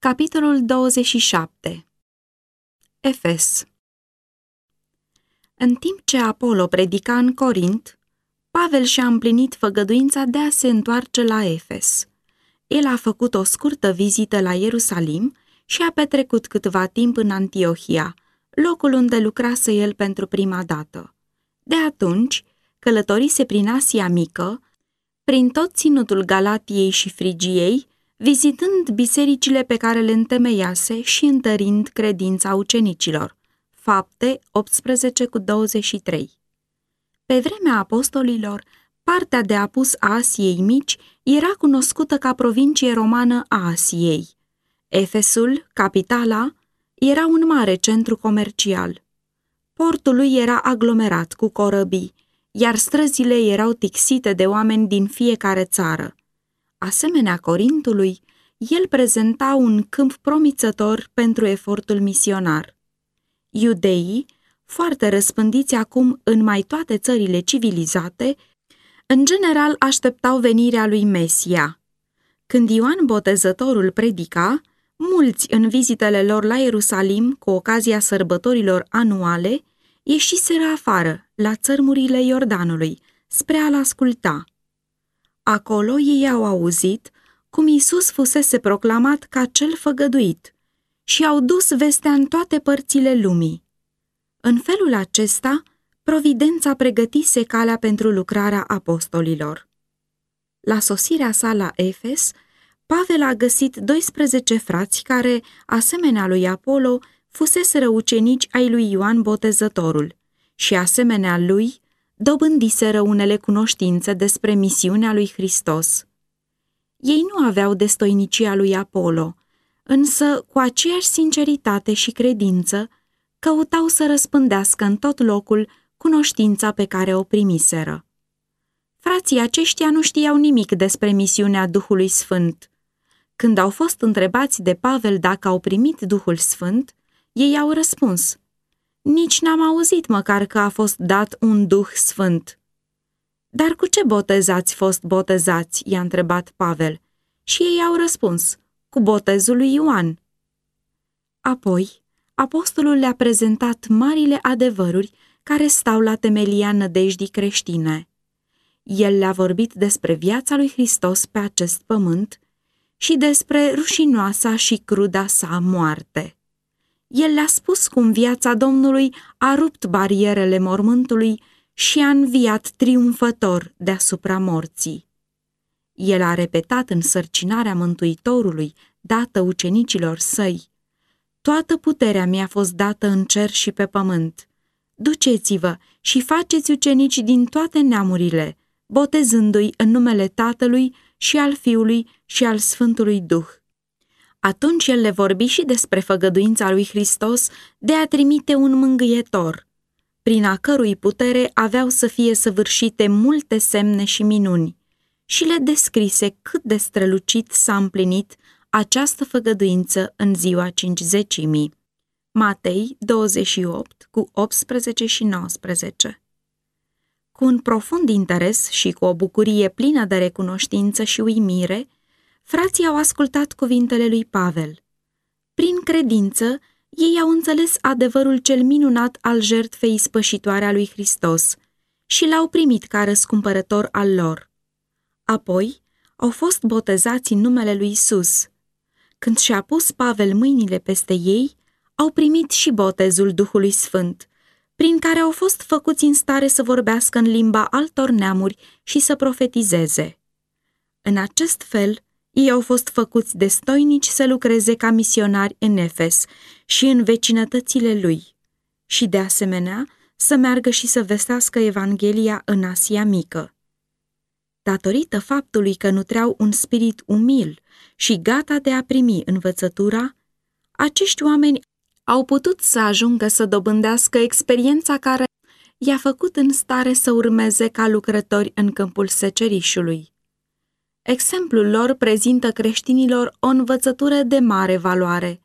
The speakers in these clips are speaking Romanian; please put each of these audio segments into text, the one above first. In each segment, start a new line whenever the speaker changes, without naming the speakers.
Capitolul 27 Efes În timp ce Apollo predica în Corint, Pavel și-a împlinit făgăduința de a se întoarce la Efes. El a făcut o scurtă vizită la Ierusalim și a petrecut câtva timp în Antiohia, locul unde lucrase el pentru prima dată. De atunci, călătorise prin Asia Mică, prin tot ținutul Galatiei și Frigiei, vizitând bisericile pe care le întemeiase și întărind credința ucenicilor. Fapte 18 cu 23 Pe vremea apostolilor, partea de apus a Asiei Mici era cunoscută ca provincie romană a Asiei. Efesul, capitala, era un mare centru comercial. Portul lui era aglomerat cu corăbii, iar străzile erau tixite de oameni din fiecare țară. Asemenea Corintului, el prezenta un câmp promițător pentru efortul misionar. Iudeii, foarte răspândiți acum în mai toate țările civilizate, în general așteptau venirea lui Mesia. Când Ioan Botezătorul predica, mulți în vizitele lor la Ierusalim cu ocazia sărbătorilor anuale ieșiseră afară, la țărmurile Iordanului, spre a-l asculta. Acolo ei au auzit cum Isus fusese proclamat ca cel făgăduit și au dus vestea în toate părțile lumii. În felul acesta, Providența pregătise calea pentru lucrarea apostolilor. La sosirea sa la Efes, Pavel a găsit 12 frați care, asemenea lui Apollo, fuseseră ucenici ai lui Ioan Botezătorul și, asemenea lui, dobândiseră unele cunoștințe despre misiunea lui Hristos. Ei nu aveau destoinicia lui Apollo, însă, cu aceeași sinceritate și credință, căutau să răspândească în tot locul cunoștința pe care o primiseră. Frații aceștia nu știau nimic despre misiunea Duhului Sfânt. Când au fost întrebați de Pavel dacă au primit Duhul Sfânt, ei au răspuns, Nici n-am auzit măcar că a fost dat un Duh Sfânt. Dar cu ce botezați fost botezați? i-a întrebat Pavel. Și ei au răspuns, cu botezul lui Ioan. Apoi, apostolul le-a prezentat marile adevăruri care stau la temelia nădejdii creștine. El le-a vorbit despre viața lui Hristos pe acest pământ și despre rușinoasa și cruda sa moarte. El le-a spus cum viața Domnului a rupt barierele mormântului și a înviat triumfător deasupra morții. El a repetat în sărcinarea Mântuitorului, dată ucenicilor săi, Toată puterea mi-a fost dată în cer și pe pământ. Duceți-vă și faceți ucenici din toate neamurile, botezându-i în numele Tatălui și al Fiului și al Sfântului Duh. Atunci el le vorbi și despre făgăduința lui Hristos de a trimite un mângâietor, prin a cărui putere aveau să fie săvârșite multe semne și minuni, și le descrise cât de strălucit s-a împlinit această făgăduință în ziua cincizecimii. Matei 28 cu 18 și 19 Cu un profund interes și cu o bucurie plină de recunoștință și uimire, frații au ascultat cuvintele lui Pavel. Prin credință, ei au înțeles adevărul cel minunat al jertfei spășitoare a lui Hristos și l-au primit ca răscumpărător al lor. Apoi, au fost botezați în numele lui Isus. Când și-a pus Pavel mâinile peste ei, au primit și botezul Duhului Sfânt, prin care au fost făcuți în stare să vorbească în limba altor neamuri și să profetizeze. În acest fel, ei au fost făcuți destoinici să lucreze ca misionari în Efes și în vecinătățile lui, și de asemenea să meargă și să vestească Evanghelia în Asia Mică. Datorită faptului că nutreau un spirit umil și gata de a primi învățătura, acești oameni au putut să ajungă să dobândească experiența care i-a făcut în stare să urmeze ca lucrători în câmpul secerișului. Exemplul lor prezintă creștinilor o învățătură de mare valoare.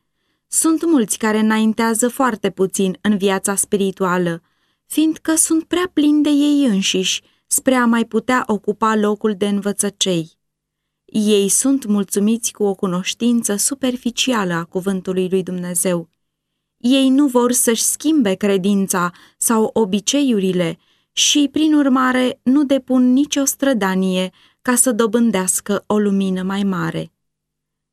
Sunt mulți care înaintează foarte puțin în viața spirituală, fiindcă sunt prea plini de ei înșiși spre a mai putea ocupa locul de învățăcei. Ei sunt mulțumiți cu o cunoștință superficială a cuvântului lui Dumnezeu. Ei nu vor să-și schimbe credința sau obiceiurile și, prin urmare, nu depun nicio strădanie ca să dobândească o lumină mai mare.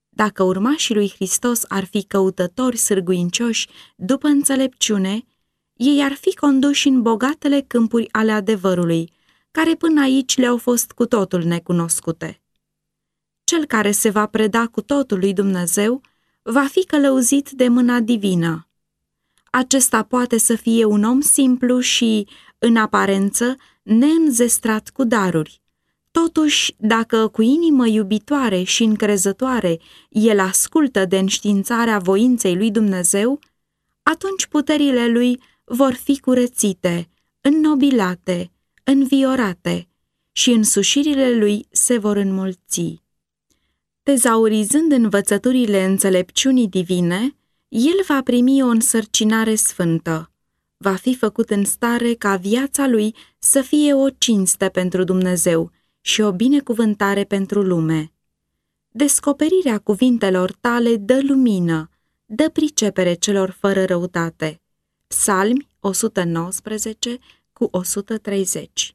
Dacă urmașii lui Hristos ar fi căutători sârguincioși după înțelepciune, ei ar fi conduși în bogatele câmpuri ale adevărului, care până aici le-au fost cu totul necunoscute. Cel care se va preda cu totul lui Dumnezeu va fi călăuzit de mâna divină. Acesta poate să fie un om simplu și, în aparență, neînzestrat cu daruri. Totuși, dacă cu inimă iubitoare și încrezătoare el ascultă de înștiințarea voinței lui Dumnezeu, atunci puterile lui vor fi curățite, înnobilate, înviorate și însușirile lui se vor înmulți. Tezaurizând învățăturile înțelepciunii divine, el va primi o însărcinare sfântă. Va fi făcut în stare ca viața lui să fie o cinste pentru Dumnezeu și o binecuvântare pentru lume. Descoperirea cuvintelor tale dă lumină, dă pricepere celor fără răutate. Psalmi 119 cu 130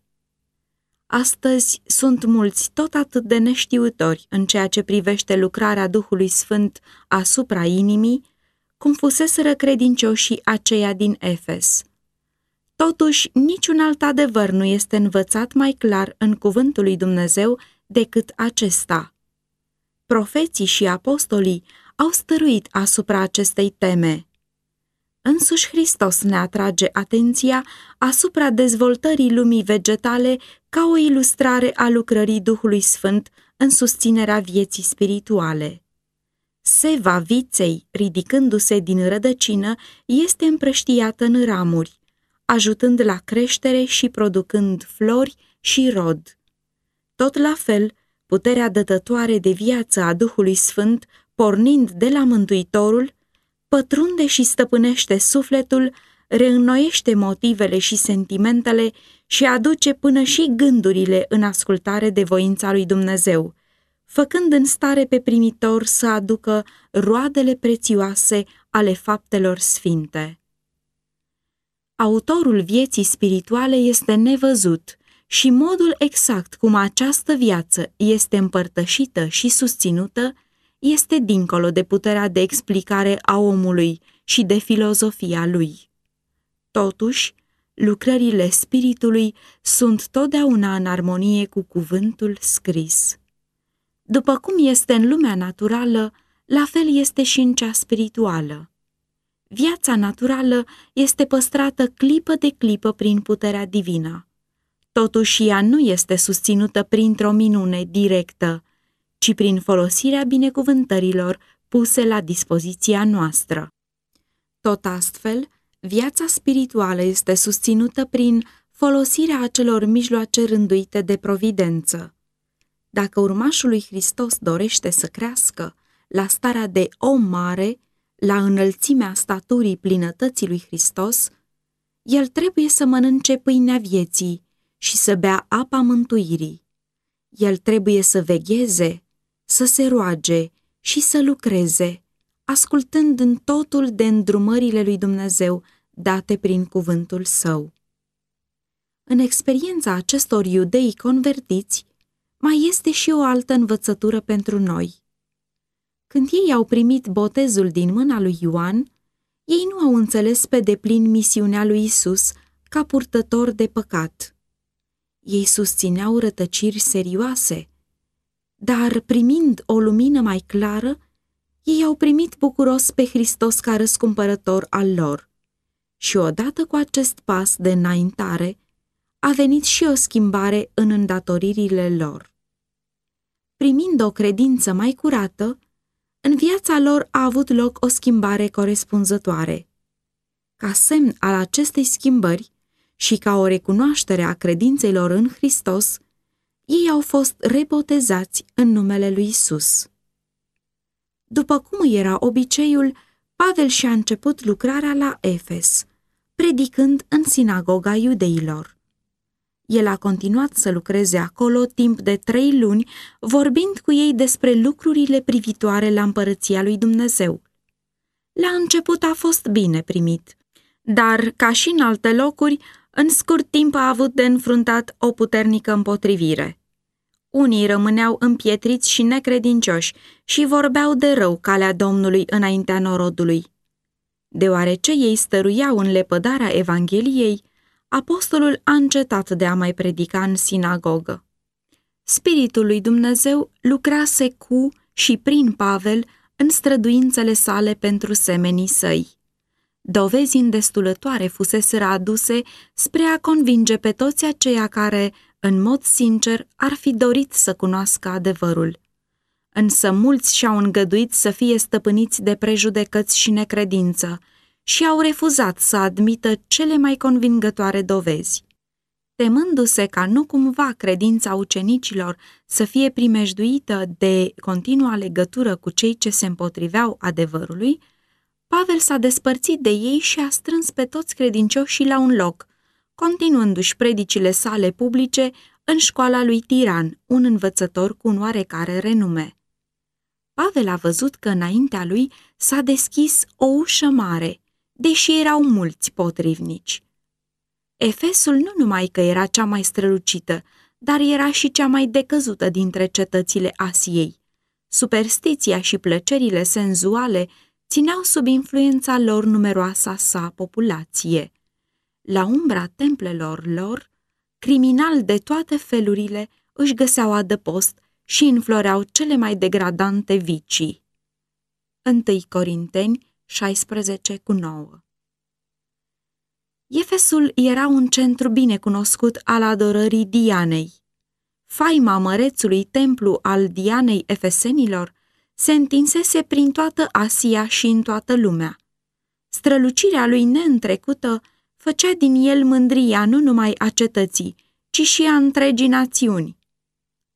Astăzi sunt mulți tot atât de neștiutori în ceea ce privește lucrarea Duhului Sfânt asupra inimii, cum fuseseră credincioșii aceia din Efes. Totuși, niciun alt adevăr nu este învățat mai clar în cuvântul lui Dumnezeu decât acesta. Profeții și apostolii au stăruit asupra acestei teme. Însuși Hristos ne atrage atenția asupra dezvoltării lumii vegetale ca o ilustrare a lucrării Duhului Sfânt în susținerea vieții spirituale. Seva viței, ridicându-se din rădăcină, este împrăștiată în ramuri, ajutând la creștere și producând flori și rod. Tot la fel, puterea dătătoare de viață a Duhului Sfânt, pornind de la Mântuitorul, pătrunde și stăpânește sufletul, reînnoiește motivele și sentimentele și aduce până și gândurile în ascultare de voința lui Dumnezeu, făcând în stare pe primitor să aducă roadele prețioase ale faptelor sfinte. Autorul vieții spirituale este nevăzut și modul exact cum această viață este împărtășită și susținută este dincolo de puterea de explicare a omului și de filozofia lui. Totuși, lucrările spiritului sunt totdeauna în armonie cu cuvântul scris. După cum este în lumea naturală, la fel este și în cea spirituală. Viața naturală este păstrată clipă de clipă prin puterea divină. Totuși ea nu este susținută printr-o minune directă, ci prin folosirea binecuvântărilor puse la dispoziția noastră. Tot astfel, viața spirituală este susținută prin folosirea acelor mijloace rânduite de providență. Dacă urmașul lui Hristos dorește să crească la starea de om mare, la înălțimea staturii plinătății lui Hristos, el trebuie să mănânce pâinea vieții și să bea apa mântuirii. El trebuie să vegheze, să se roage și să lucreze, ascultând în totul de îndrumările lui Dumnezeu date prin cuvântul său. În experiența acestor iudei convertiți, mai este și o altă învățătură pentru noi. Când ei au primit botezul din mâna lui Ioan, ei nu au înțeles pe deplin misiunea lui Isus ca purtător de păcat. Ei susțineau rătăciri serioase, dar primind o lumină mai clară, ei au primit bucuros pe Hristos ca răscumpărător al lor. Și odată cu acest pas de înaintare, a venit și o schimbare în îndatoririle lor. Primind o credință mai curată, în viața lor a avut loc o schimbare corespunzătoare. Ca semn al acestei schimbări și ca o recunoaștere a credinței lor în Hristos, ei au fost rebotezați în numele lui Isus. După cum era obiceiul, Pavel și-a început lucrarea la Efes, predicând în sinagoga iudeilor. El a continuat să lucreze acolo timp de trei luni, vorbind cu ei despre lucrurile privitoare la împărăția lui Dumnezeu. La început a fost bine primit, dar, ca și în alte locuri, în scurt timp a avut de înfruntat o puternică împotrivire. Unii rămâneau împietriți și necredincioși și vorbeau de rău calea Domnului înaintea norodului. Deoarece ei stăruiau în lepădarea Evangheliei, apostolul a încetat de a mai predica în sinagogă. Spiritul lui Dumnezeu lucrase cu și prin Pavel în străduințele sale pentru semenii săi. Dovezi îndestulătoare fuseseră aduse spre a convinge pe toți aceia care, în mod sincer, ar fi dorit să cunoască adevărul. Însă mulți și-au îngăduit să fie stăpâniți de prejudecăți și necredință și au refuzat să admită cele mai convingătoare dovezi. Temându-se ca nu cumva credința ucenicilor să fie primejduită de continua legătură cu cei ce se împotriveau adevărului, Pavel s-a despărțit de ei și a strâns pe toți credincioșii la un loc, continuându-și predicile sale publice în școala lui Tiran, un învățător cu un oarecare renume. Pavel a văzut că înaintea lui s-a deschis o ușă mare, deși erau mulți potrivnici. Efesul nu numai că era cea mai strălucită, dar era și cea mai decăzută dintre cetățile Asiei. Superstiția și plăcerile senzuale țineau sub influența lor numeroasa sa populație. La umbra templelor lor, criminali de toate felurile își găseau adăpost și înfloreau cele mai degradante vicii. 1 Corinteni 16 cu 9 Efesul era un centru bine cunoscut al adorării Dianei. Faima mărețului templu al Dianei Efesenilor se întinsese prin toată Asia și în toată lumea. Strălucirea lui neîntrecută făcea din el mândria nu numai a cetății, ci și a întregii națiuni.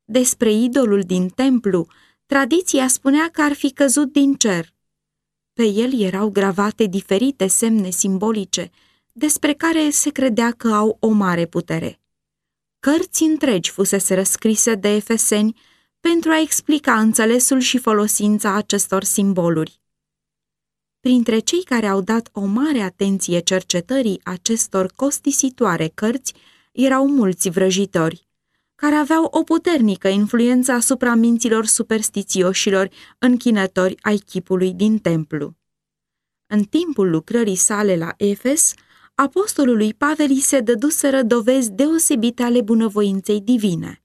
Despre idolul din templu, tradiția spunea că ar fi căzut din cer. Pe el erau gravate diferite semne simbolice, despre care se credea că au o mare putere. Cărți întregi fusese răscrise de efeseni pentru a explica înțelesul și folosința acestor simboluri. Printre cei care au dat o mare atenție cercetării acestor costisitoare cărți erau mulți vrăjitori, care aveau o puternică influență asupra minților superstițioșilor închinători ai chipului din templu. În timpul lucrării sale la Efes, apostolului Pavel se dăduseră dovezi deosebite ale bunăvoinței divine.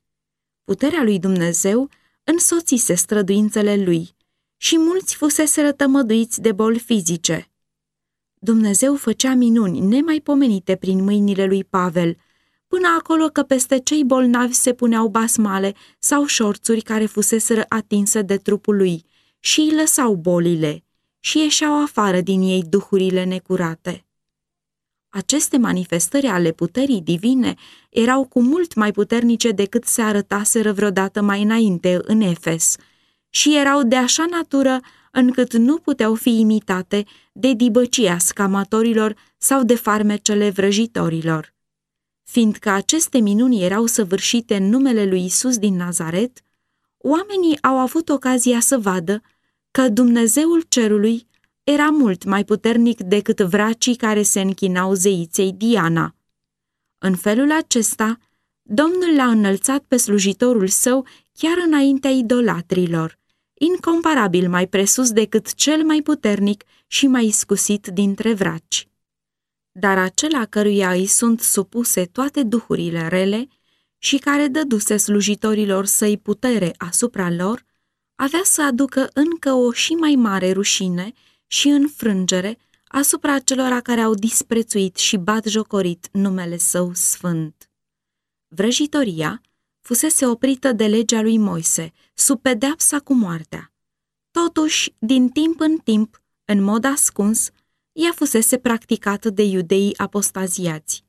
Puterea lui Dumnezeu însoțise străduințele lui și mulți fusese rătămăduiți de boli fizice. Dumnezeu făcea minuni nemaipomenite prin mâinile lui Pavel, până acolo că peste cei bolnavi se puneau basmale sau șorțuri care fuseseră atinse de trupul lui și îi lăsau bolile și ieșeau afară din ei duhurile necurate. Aceste manifestări ale puterii divine erau cu mult mai puternice decât se arătaseră vreodată mai înainte în Efes și erau de așa natură încât nu puteau fi imitate de dibăcia scamatorilor sau de farmecele vrăjitorilor. Fiindcă aceste minuni erau săvârșite în numele lui Isus din Nazaret, oamenii au avut ocazia să vadă că Dumnezeul cerului era mult mai puternic decât vracii care se închinau zeiței Diana. În felul acesta, Domnul l-a înălțat pe slujitorul său chiar înaintea idolatrilor, incomparabil mai presus decât cel mai puternic și mai iscusit dintre vraci. Dar acela căruia îi sunt supuse toate duhurile rele și care dăduse slujitorilor săi putere asupra lor, avea să aducă încă o și mai mare rușine și înfrângere asupra celor care au disprețuit și bat jocorit numele său sfânt. Vrăjitoria fusese oprită de legea lui Moise, sub pedeapsa cu moartea. Totuși, din timp în timp, în mod ascuns, ea fusese practicată de iudeii apostaziați.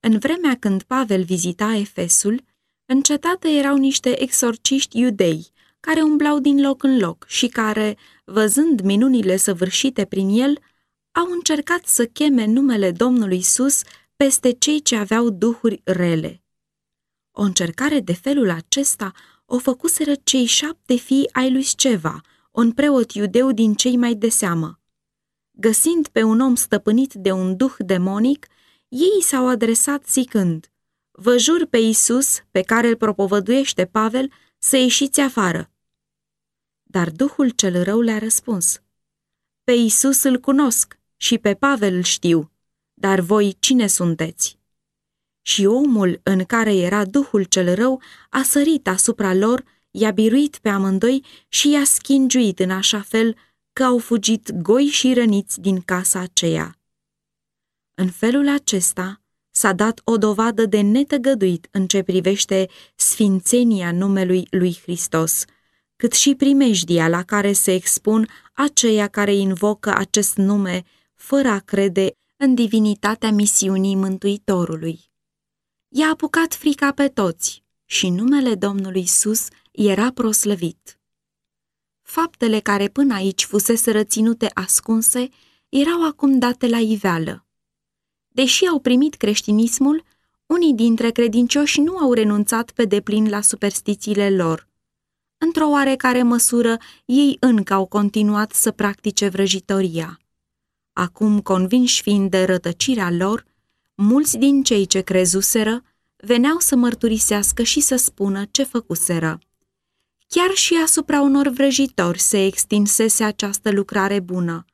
În vremea când Pavel vizita Efesul, în cetate erau niște exorciști iudei, care umblau din loc în loc și care, văzând minunile săvârșite prin el, au încercat să cheme numele Domnului Sus peste cei ce aveau duhuri rele. O încercare de felul acesta o făcuseră cei șapte fii ai lui Sceva, un preot iudeu din cei mai de seamă. Găsind pe un om stăpânit de un duh demonic, ei s-au adresat zicând, Vă jur pe Isus, pe care îl propovăduiește Pavel, să ieșiți afară. Dar duhul cel rău le-a răspuns, Pe Isus îl cunosc și pe Pavel îl știu, dar voi cine sunteți? Și omul în care era duhul cel rău a sărit asupra lor, i-a biruit pe amândoi și i-a schingiuit în așa fel că au fugit goi și răniți din casa aceea. În felul acesta s-a dat o dovadă de netăgăduit în ce privește sfințenia numelui lui Hristos, cât și primejdia la care se expun aceia care invocă acest nume fără a crede în divinitatea misiunii Mântuitorului. I-a apucat frica pe toți și numele Domnului Isus era proslăvit. Faptele care până aici fusese răținute ascunse erau acum date la iveală. Deși au primit creștinismul, unii dintre credincioși nu au renunțat pe deplin la superstițiile lor. Într-o oarecare măsură, ei încă au continuat să practice vrăjitoria. Acum, convinși fiind de rătăcirea lor, mulți din cei ce crezuseră veneau să mărturisească și să spună ce făcuseră. Chiar și asupra unor vrăjitori se extinsese această lucrare bună.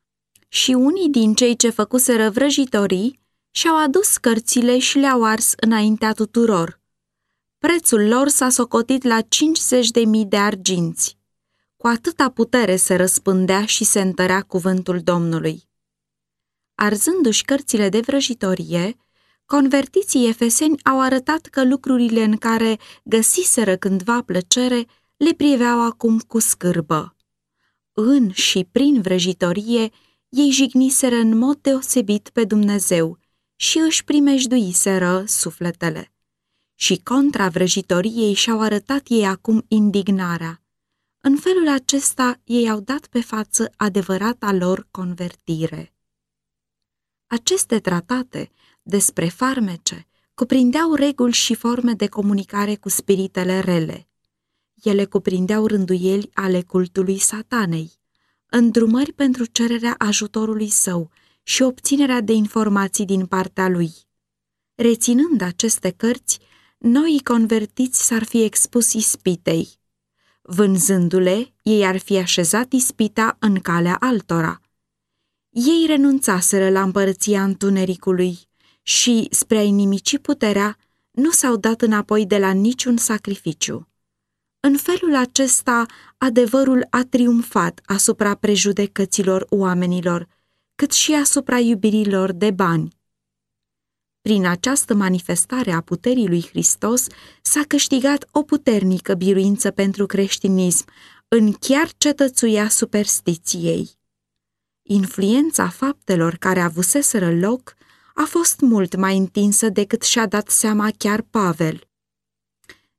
Și unii din cei ce făcuseră vrăjitorii și-au adus cărțile și le-au ars înaintea tuturor. Prețul lor s-a socotit la 50 de mii de arginți. Cu atâta putere se răspândea și se întărea cuvântul Domnului. Arzându-și cărțile de vrăjitorie, convertiții efeseni au arătat că lucrurile în care găsiseră cândva plăcere le priveau acum cu scârbă. În și prin vrăjitorie, ei jigniseră în mod deosebit pe Dumnezeu și își primejduiseră sufletele. Și contra vrăjitoriei și-au arătat ei acum indignarea. În felul acesta ei au dat pe față adevărata lor convertire. Aceste tratate despre farmece cuprindeau reguli și forme de comunicare cu spiritele rele. Ele cuprindeau rânduieli ale cultului satanei, îndrumări pentru cererea ajutorului său și obținerea de informații din partea lui. Reținând aceste cărți, noi convertiți s-ar fi expus ispitei. Vânzându-le, ei ar fi așezat ispita în calea altora. Ei renunțaseră la împărăția întunericului și, spre a inimici puterea, nu s-au dat înapoi de la niciun sacrificiu. În felul acesta, adevărul a triumfat asupra prejudecăților oamenilor, cât și asupra iubirilor de bani. Prin această manifestare a puterii lui Hristos s-a câștigat o puternică biruință pentru creștinism în chiar cetățuia superstiției. Influența faptelor care avuseseră loc a fost mult mai întinsă decât și-a dat seama chiar Pavel.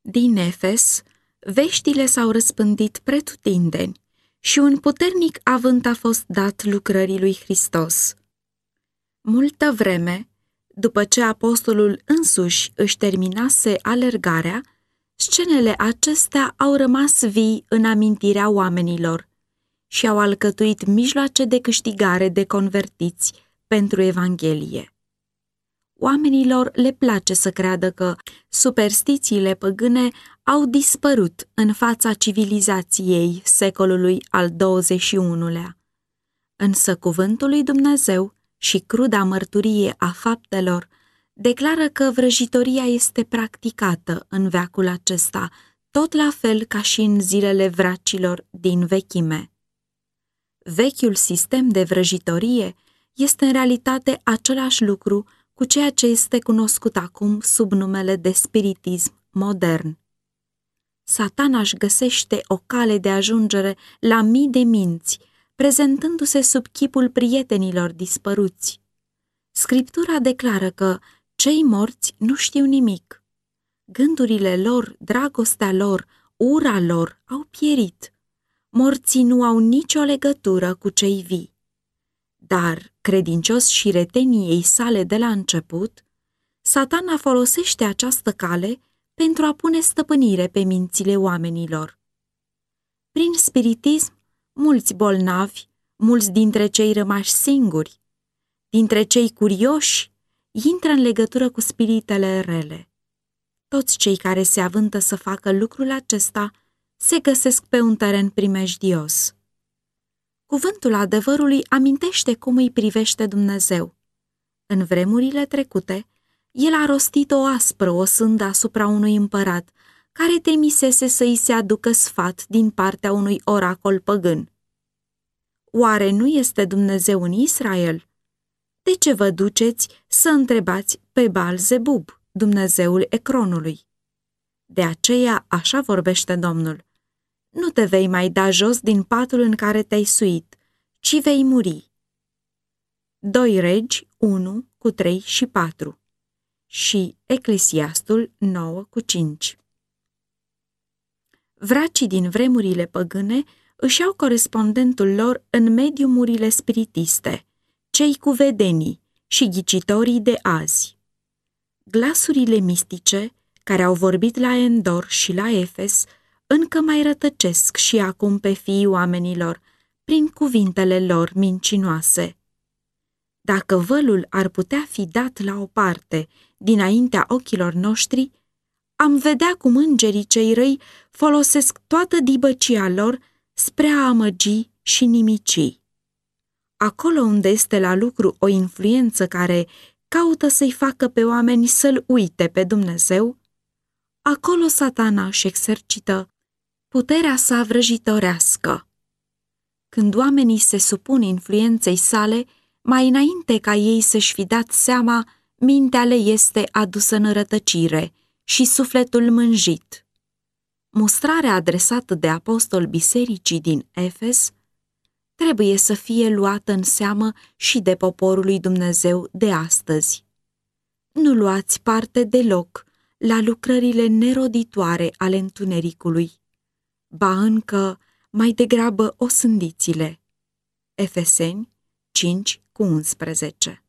Din Efes, veștile s-au răspândit pretutindeni și un puternic avânt a fost dat lucrării lui Hristos. Multă vreme, după ce apostolul însuși își terminase alergarea, scenele acestea au rămas vii în amintirea oamenilor și au alcătuit mijloace de câștigare de convertiți pentru Evanghelie. Oamenilor le place să creadă că superstițiile păgâne au dispărut în fața civilizației secolului al XXI-lea. Însă cuvântul lui Dumnezeu și cruda mărturie a faptelor declară că vrăjitoria este practicată în veacul acesta, tot la fel ca și în zilele vracilor din vechime. Vechiul sistem de vrăjitorie este în realitate același lucru cu ceea ce este cunoscut acum sub numele de spiritism modern. Satana își găsește o cale de ajungere la mii de minți, prezentându-se sub chipul prietenilor dispăruți. Scriptura declară că cei morți nu știu nimic. Gândurile lor, dragostea lor, ura lor au pierit. Morții nu au nicio legătură cu cei vii. Dar, credincios și retenii ei sale de la început, satana folosește această cale pentru a pune stăpânire pe mințile oamenilor. Prin spiritism, mulți bolnavi, mulți dintre cei rămași singuri, dintre cei curioși, intră în legătură cu spiritele rele. Toți cei care se avântă să facă lucrul acesta se găsesc pe un teren primejdios. Cuvântul adevărului amintește cum îi privește Dumnezeu. În vremurile trecute, el a rostit o aspră o sândă asupra unui împărat, care temisese să îi se aducă sfat din partea unui oracol păgân. Oare nu este Dumnezeu în Israel? De ce vă duceți să întrebați pe Baal Zebub, Dumnezeul Ecronului? De aceea așa vorbește Domnul. Nu te vei mai da jos din patul în care te-ai suit, ci vei muri. 2 Regi 1 cu 3 și 4 și Eclesiastul 9 cu 5 Vracii din vremurile păgâne își au corespondentul lor în mediumurile spiritiste, cei cu vedenii și ghicitorii de azi. Glasurile mistice, care au vorbit la Endor și la Efes, încă mai rătăcesc și acum pe fiii oamenilor, prin cuvintele lor mincinoase. Dacă vălul ar putea fi dat la o parte dinaintea ochilor noștri, am vedea cum îngerii cei răi folosesc toată dibăcia lor spre a amăgi și nimici. Acolo unde este la lucru o influență care caută să-i facă pe oameni să-L uite pe Dumnezeu, acolo satana își exercită puterea sa vrăjitorească. Când oamenii se supun influenței sale, mai înainte ca ei să-și fi dat seama, mintea le este adusă în rătăcire și sufletul mânjit. Mustrarea adresată de apostol bisericii din Efes trebuie să fie luată în seamă și de poporul lui Dumnezeu de astăzi. Nu luați parte deloc la lucrările neroditoare ale întunericului, ba încă mai degrabă o sândițile. Efeseni 5 cu 11